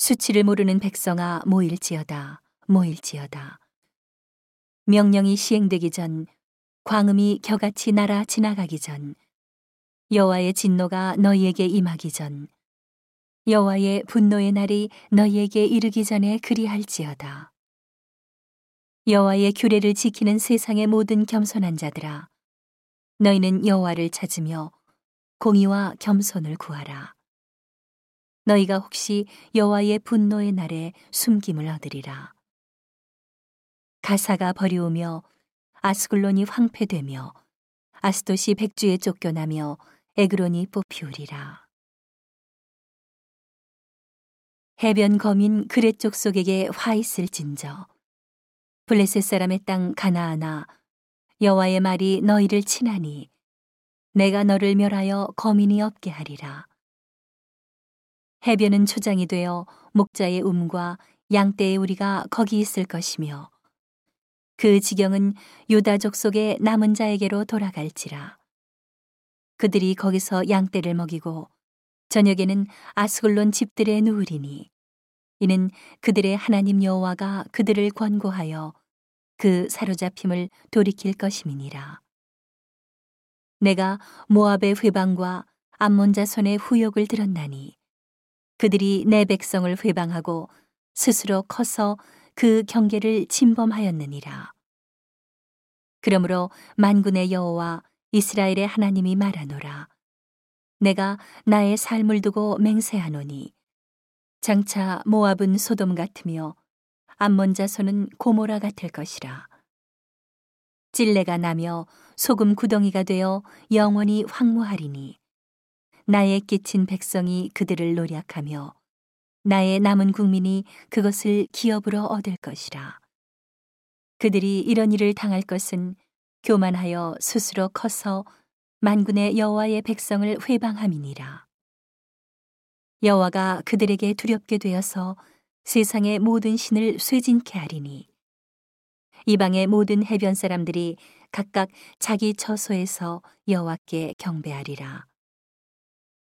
수치를 모르는 백성아 모일지어다 모일지어다. 명령이 시행되기 전 광음이 겨같이 날아 지나가기 전 여호와의 진노가 너희에게 임하기 전 여호와의 분노의 날이 너희에게 이르기 전에 그리할지어다. 여호와의 규례를 지키는 세상의 모든 겸손한 자들아 너희는 여호와를 찾으며 공의와 겸손을 구하라 너희가 혹시 여호와의 분노의 날에 숨김을 얻으리라. 가사가 버리우며 아스글론이 황폐되며 아스도시 백주에 쫓겨나며 에그론이 뽑히우리라. 해변 거민 그렛 족속에게 화 있을 진저 블레셋 사람의 땅 가나아나 여호와의 말이 너희를 친하니 내가 너를 멸하여 거민이 없게 하리라. 해변은 초장이 되어 목자의 움과 양떼의 우리가 거기 있을 것이며 그 지경은 유다족 속의 남은 자에게로 돌아갈지라. 그들이 거기서 양떼를 먹이고 저녁에는 아스글론 집들에 누우리니 이는 그들의 하나님 여호와가 그들을 권고하여 그 사로잡힘을 돌이킬 것임이니라. 내가 모압의 회방과 암몬 자손의 후욕을 들었나니 그들이 내 백성을 회방하고 스스로 커서 그 경계를 침범하였느니라. 그러므로 만군의 여호와 이스라엘의 하나님이 말하노라. 내가 나의 삶을 두고 맹세하노니 장차 모압은 소돔 같으며 암몬 자손은 고모라 같을 것이라. 찔레가 나며 소금 구덩이가 되어 영원히 황무하리니 나의 끼친 백성이 그들을 노략하며 나의 남은 국민이 그것을 기업으로 얻을 것이라. 그들이 이런 일을 당할 것은 교만하여 스스로 커서 만군의 여호와의 백성을 회방함이니라. 여호와가 그들에게 두렵게 되어서 세상의 모든 신을 쇠진케 하리니 이방의 모든 해변 사람들이 각각 자기 처소에서 여호와께 경배하리라.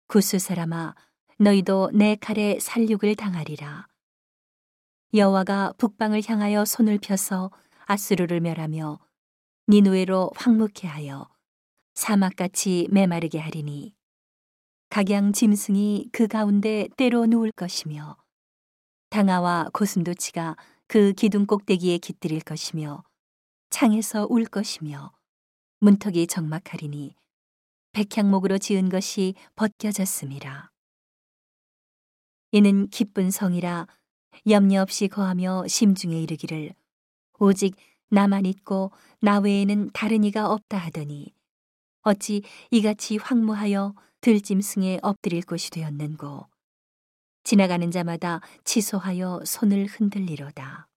구스 사람아 너희도 내 칼에 살육을 당하리라. 여호와가 북방을 향하여 손을 펴서 아스루를 멸하며 니누에로 황무케 하여 사막같이 메마르게 하리니 각양 짐승이 그 가운데 때로 누울 것이며 당아와 고슴도치가 그 기둥 꼭대기에 깃들일 것이며 창에서 울 것이며 문턱이 적막하리니 백향목으로 지은 것이 벗겨졌습니다. 이는 기쁜 성이라 염려 없이 거하며 심중에 이르기를 오직 나만 있고 나 외에는 다른 이가 없다 하더니 어찌 이같이 황무하여 들짐승에 엎드릴 곳이 되었는고 지나가는 자마다 치소하여 손을 흔들리로다.